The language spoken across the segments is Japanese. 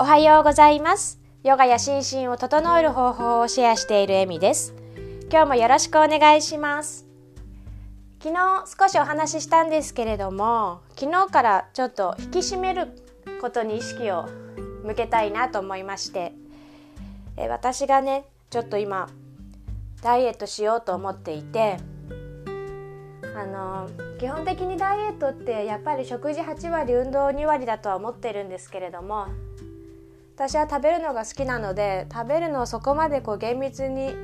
おはようございます。ヨガや心身を整える方法をシェアしているエミです。今日もよろしくお願いします。昨日少しお話ししたんですけれども昨日からちょっと引き締めることに意識を向けたいなと思いましてえ私がねちょっと今ダイエットしようと思っていてあの基本的にダイエットってやっぱり食事8割運動2割だとは思ってるんですけれども私は食べるのが好きなので食べるのをそこまでこう厳密に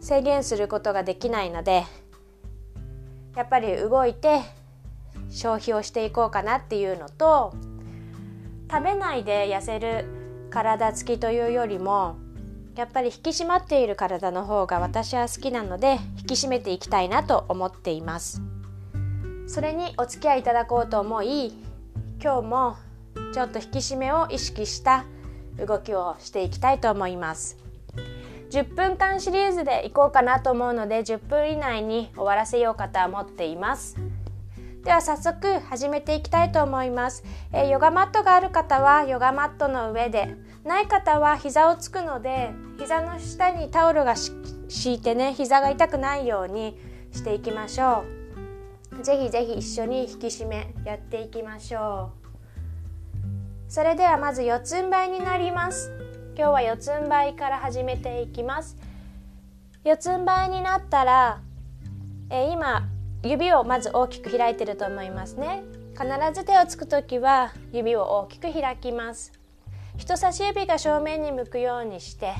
制限することができないのでやっぱり動いて消費をしていこうかなっていうのと食べないで痩せる体つきというよりもやっぱり引き締まっている体の方が私は好きなので引き締めていきたいなと思っています。それにお付き合いいただこうと思い今日もちょっと引き締めを意識した動きをしていきたいと思います。10分間シリーズでいこうかなと思うので10分以内に終わらせようかと思っています。では早速始めていきたいと思います、えー、ヨガマットがある方はヨガマットの上でない方は膝をつくので膝の下にタオルが敷いてね膝が痛くないようにしていきましょう。ぜひぜひ一緒に引き締めやっていきましょう。それではまず四つん這いになります。今日は四つん這いから始めていきます。四つん這いになったら、えー、今指をまず大きく開いてると思いますね。必ず手をつく時は指を大きく開きます。人差し指が正面に向くようにして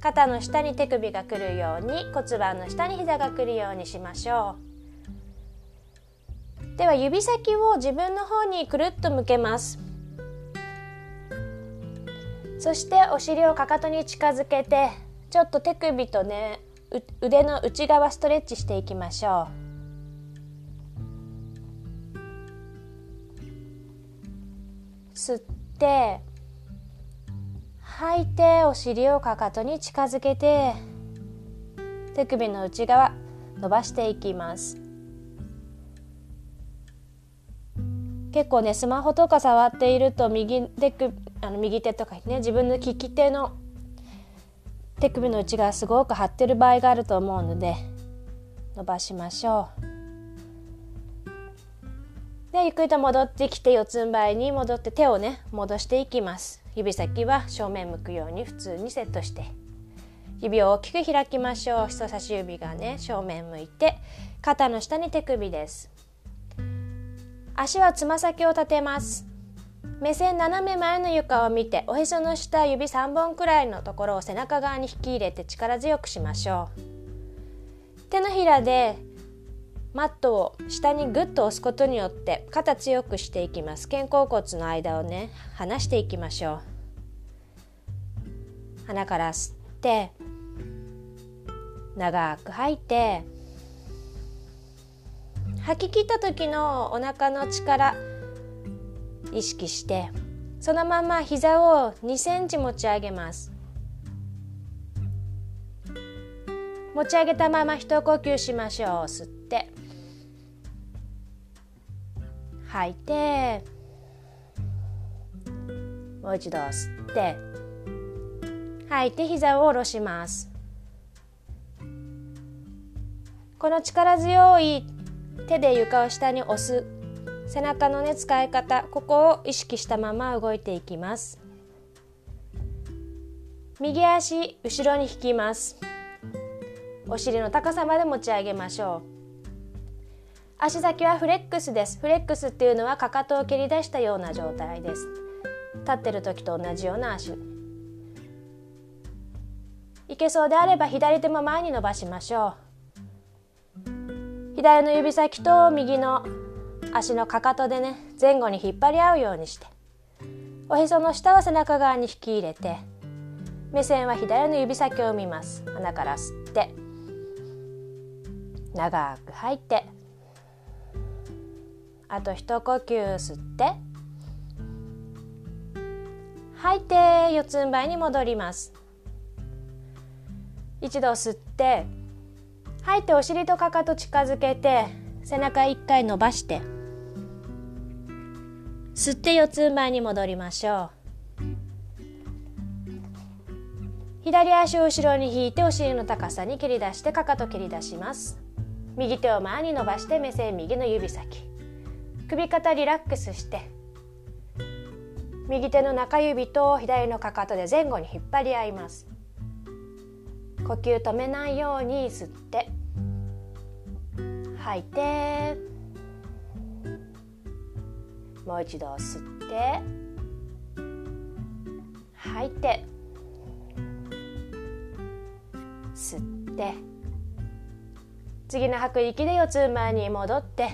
肩の下に手首がくるように骨盤の下に膝がくるようにしましょう。では指先を自分の方にくるっと向けます。そしてお尻をかかとに近づけてちょっと手首とね腕の内側ストレッチしていきましょう。吸って吐いてお尻をかかとに近づけて手首の内側伸ばしていきます。結構ねスマホとか触っていると右手あの右手とかね自分の利き手の手首の内側すごく張ってる場合があると思うので伸ばしましょう。でゆっくりと戻ってきて四つん這いに戻って手をね戻していきます。指先は正面向くように普通にセットして。指を大きく開きましょう。人差し指がね正面向いて肩の下に手首です。足はつま先を立てます。目線斜め前の床を見ておへその下指3本くらいのところを背中側に引き入れて力強くしましょう。手のひらでマットを下にグッと押すことによって肩強くしていきます。肩甲骨の間をね離していきましょう。鼻から吸って長く吐いて吐き切った時のお腹の力意識してそのまま膝を2センチ持ち上げます。持ち上げたまま一呼吸しましょう。吸って。吐いて。もう一度吸って。吐いて膝を下ろします。この力強い手で床を下に押す背中のね使い方ここを意識したまま動いていきます。右足後ろに引きます。お尻の高さまで持ち上げましょう。足先はフレックスです。フレックスっていうのはかかとを蹴り出したような状態です。立ってる時と同じような足。いけそうであれば左手も前に伸ばしましょう。左の指先と右の足のかかとでね前後に引っ張り合うようにしておへその下は背中側に引き入れて目線は左の指先を見ます。鼻から吸って長く吐いてあと一呼吸吸って吐いて四つん這いに戻ります。一度吸って吐いてお尻とかかと近づけて背中一回伸ばして吸って四つん這いに戻りましょう。左足を後ろに引いてお尻の高さに蹴り出してかかと蹴り出します。右手を前に伸ばして目線右の指先。首肩リラックスして。右手の中指と左のかかとで前後に引っ張り合います。呼吸止めないように吸って。吐いて。もう一度吸って吐いて吸って次の吐く息で四つ前に戻って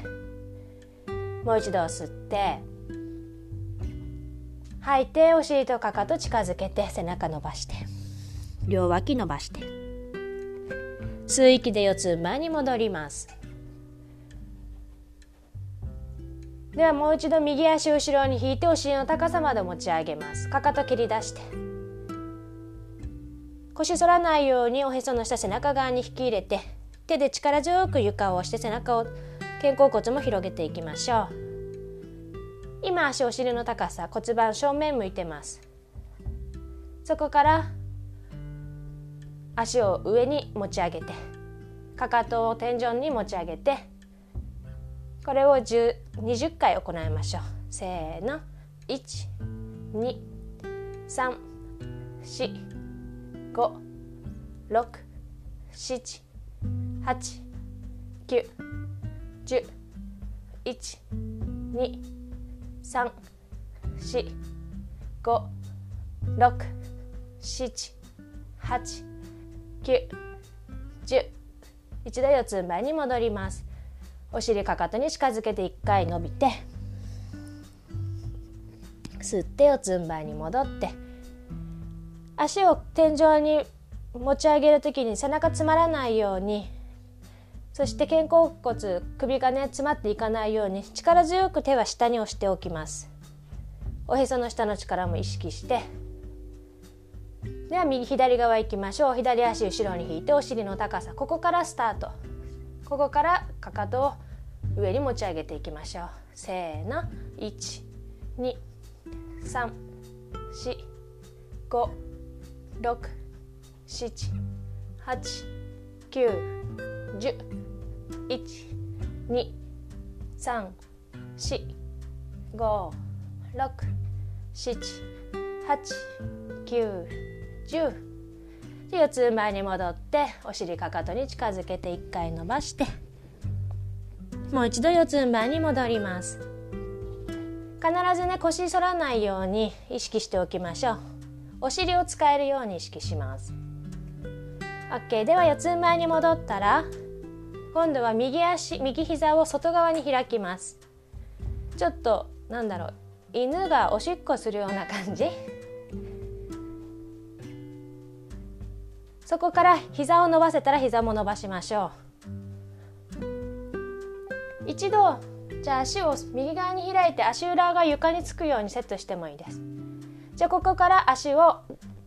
もう一度吸って吐いてお尻とかかと近づけて背中伸ばして両脇伸ばして吸う息で四つ前に戻ります。ではもう一度右足を後ろに引いてお尻の高さまで持ち上げます。かかと切り出して。腰反らないようにおへその下背中側に引き入れて手で力強く床を押して背中を肩甲骨も広げていきましょう。今足お尻の高さ骨盤正面向いてます。そこから足を上に持ち上げてかかとを天井に持ち上げてこれを20回行いましょう。せーの。1 2 3 4 5 6 7 8 9 10 1 2 3 4 5 6 7 8 9 10一度四つん這いに戻ります。お尻かかとに近づけて1回伸びて吸って四つん這いに戻って足を天井に持ち上げる時に背中詰まらないようにそして肩甲骨首がね詰まっていかないように力強く手は下に押しておきます。おへその下の力も意識してでは右左側行きましょう。左足後ろに引いてお尻の高さ。ここからスタート。ここからかかとを上に持ち上げていきましょう。せーの。1 2 3 4 5 6 7 8 9 10 1 2 3 4 5 6 7 8 9 10四つ前に戻ってお尻かかとに近づけて1回伸ばして。もう一度四つ前に戻ります。必ずね腰反らないように意識しておきましょう。お尻を使えるように意識します。OK では四つ前に戻ったら今度は右足右膝を外側に開きます。ちょっとなんだろう。犬がおしっこするような感じ。そこから膝を伸ばせたら膝も伸ばしましょう。一度じゃあ足を右側に開いて足裏が床につくようにセットしてもいいです。じゃあここから足を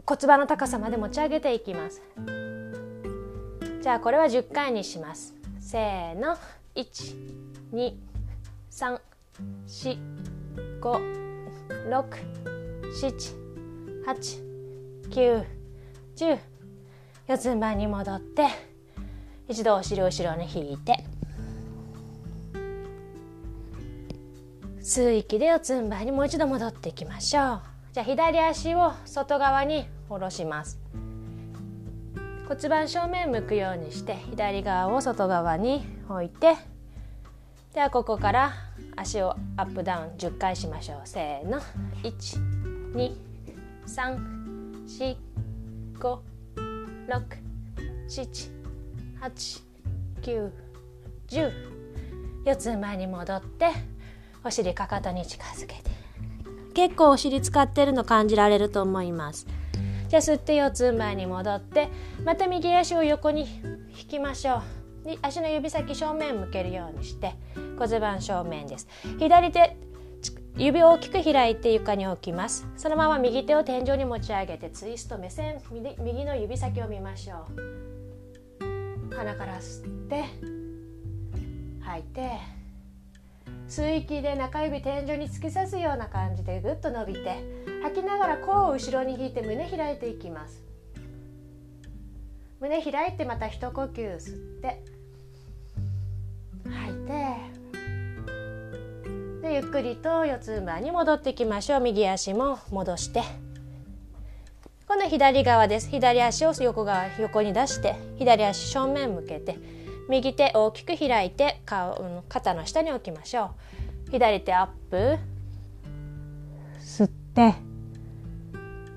骨盤の高さまで持ち上げていきます。じゃあこれは10回にします。せーの。1 2 3 4 5 6 7 8 9 10四つん這いに戻って一度お尻後ろに引いて。吸う息で四つん這いにもう一度戻っていきましょう。じゃあ左足を外側に下ろします。骨盤正面向くようにして左側を外側に置いてではここから足をアップダウン10回しましょう。せーの。1 2 3 4 5 6 7 8 9 10四つ前に戻ってお尻かかとに近づけて。結構お尻使ってるの感じられると思います。じゃあ吸って四つ前に戻ってまた右足を横に引きましょう。で足の指先正面向けるようにして骨盤正面です。左手指を大きく開いて床に置きます。そのまま右手を天井に持ち上げてツイスト目線右の指先を見ましょう。鼻から吸って吐いて吸う息で中指天井に突き刺すような感じでぐっと伸びて吐きながら甲を後ろに引いて胸開いていきます。胸開いてまた一呼吸吸って吐いてでゆっくりと四つん這いに戻っていきましょう。右足も戻して今度左側です。左足を横側横に出して左足正面向けて右手大きく開いて顔肩の下に置きましょう。左手アップ。吸って。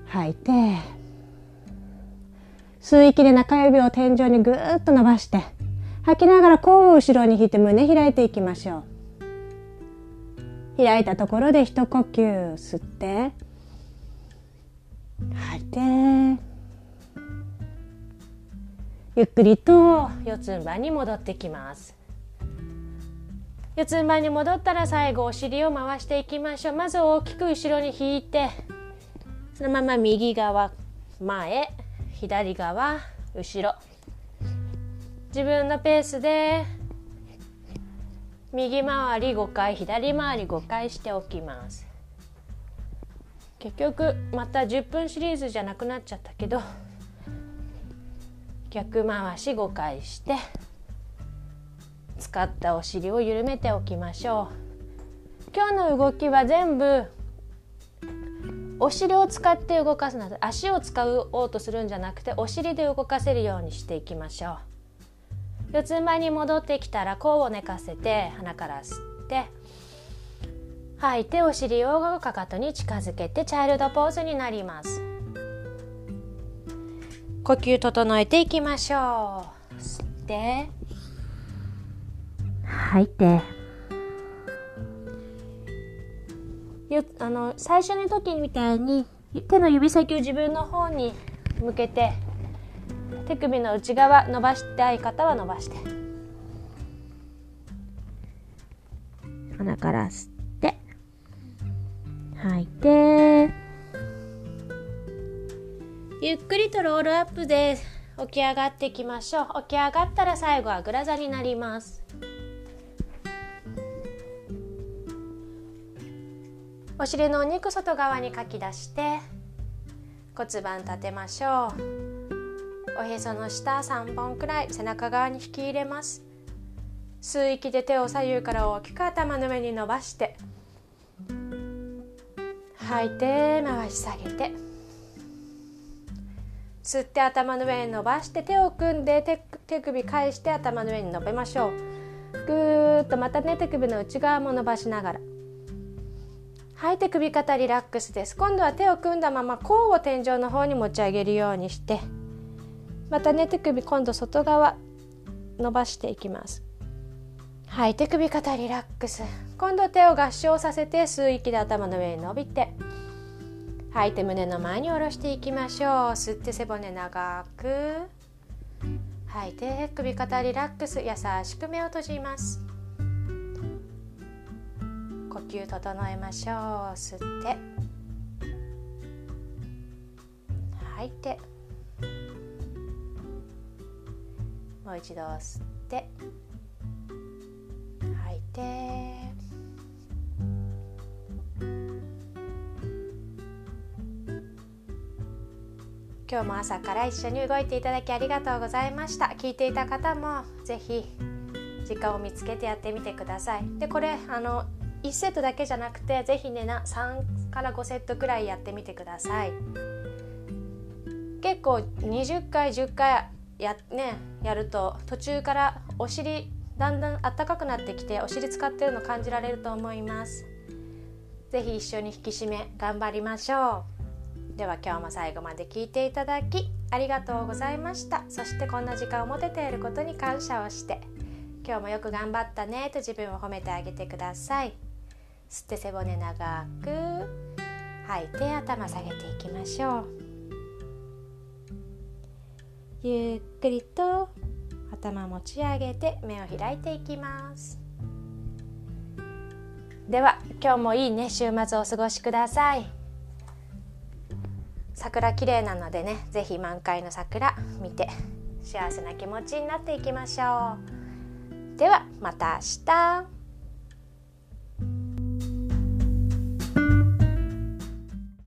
吐いて。吸う息で中指を天井にぐーっと伸ばして吐きながら甲を後ろに引いて胸開いていきましょう。開いたところで一呼吸吸って。吐いて。ゆっくりと四つん這いに戻ってきます。四つん這いに戻ったら最後お尻を回していきましょう。まず大きく後ろに引いてそのまま右側前左側後ろ。自分のペースで右回り5回左回り5回しておきます。結局また10分シリーズじゃなくなっちゃったけど逆回し5回して使ったお尻を緩めておきましょう。今日の動きは全部お尻を使って動かすな。ど足を使おうとするんじゃなくてお尻で動かせるようにしていきましょう。四つん這いに戻ってきたら甲を寝かせて鼻から吸って吐いてお尻をかかとに近づけてチャイルドポーズになります。呼吸整えていきましょう。吸って。吐いて。よあの最初の時みたいに手の指先を自分の方に向けて手首の内側伸ばしたい方は伸ばして。鼻から吸って。吐いてゆっくりとロールアップで起き上がっていきましょう。起き上がったら最後はグラザになります。お尻のお肉外側にかき出して骨盤立てましょう。おへその下3本くらい背中側に引き入れます。吸う息で手を左右から大きく頭の上に伸ばして吐いて回し下げて。吸って頭の上に伸ばして手を組んで手手首返して頭の上に伸べましょう。ぐーっとまたね手首の内側も伸ばしながら。吐いて首肩リラックスです。今度は手を組んだまま甲を天井の方に持ち上げるようにして。またね手首今度外側伸ばしていきます。吐いて首肩リラックス。今度手を合掌させて吸う息で頭の上に伸びて。吐いて胸の前に下ろしていきましょう。吸って背骨長く。吐いて首肩リラックス。優しく目を閉じます。呼吸整えましょう。吸って。吐いて。もう一度吸って。吐いて。今日も朝から一緒に動いていただきありがとうございました。聞いていた方もぜひ時間を見つけてやってみてください。でこれあの1セットだけじゃなくてぜひねな3から5セットくらいやってみてください。結構20回10回や,、ね、やると途中からお尻だんだん暖かくなってきてお尻使ってるの感じられると思います。ぜひ一緒に引き締め頑張りましょう。では今日も最後まで聞いていただきありがとうございました。そしてこんな時間を持てていることに感謝をして今日もよく頑張ったねと自分を褒めてあげてください。吸って背骨長く吐いて頭下げていきましょう。ゆっくりと頭持ち上げて目を開いていきます。では今日もいいね週末をお過ごしください。桜綺麗なのでね是非満開の桜見て幸せな気持ちになっていきましょう。ではまた明日。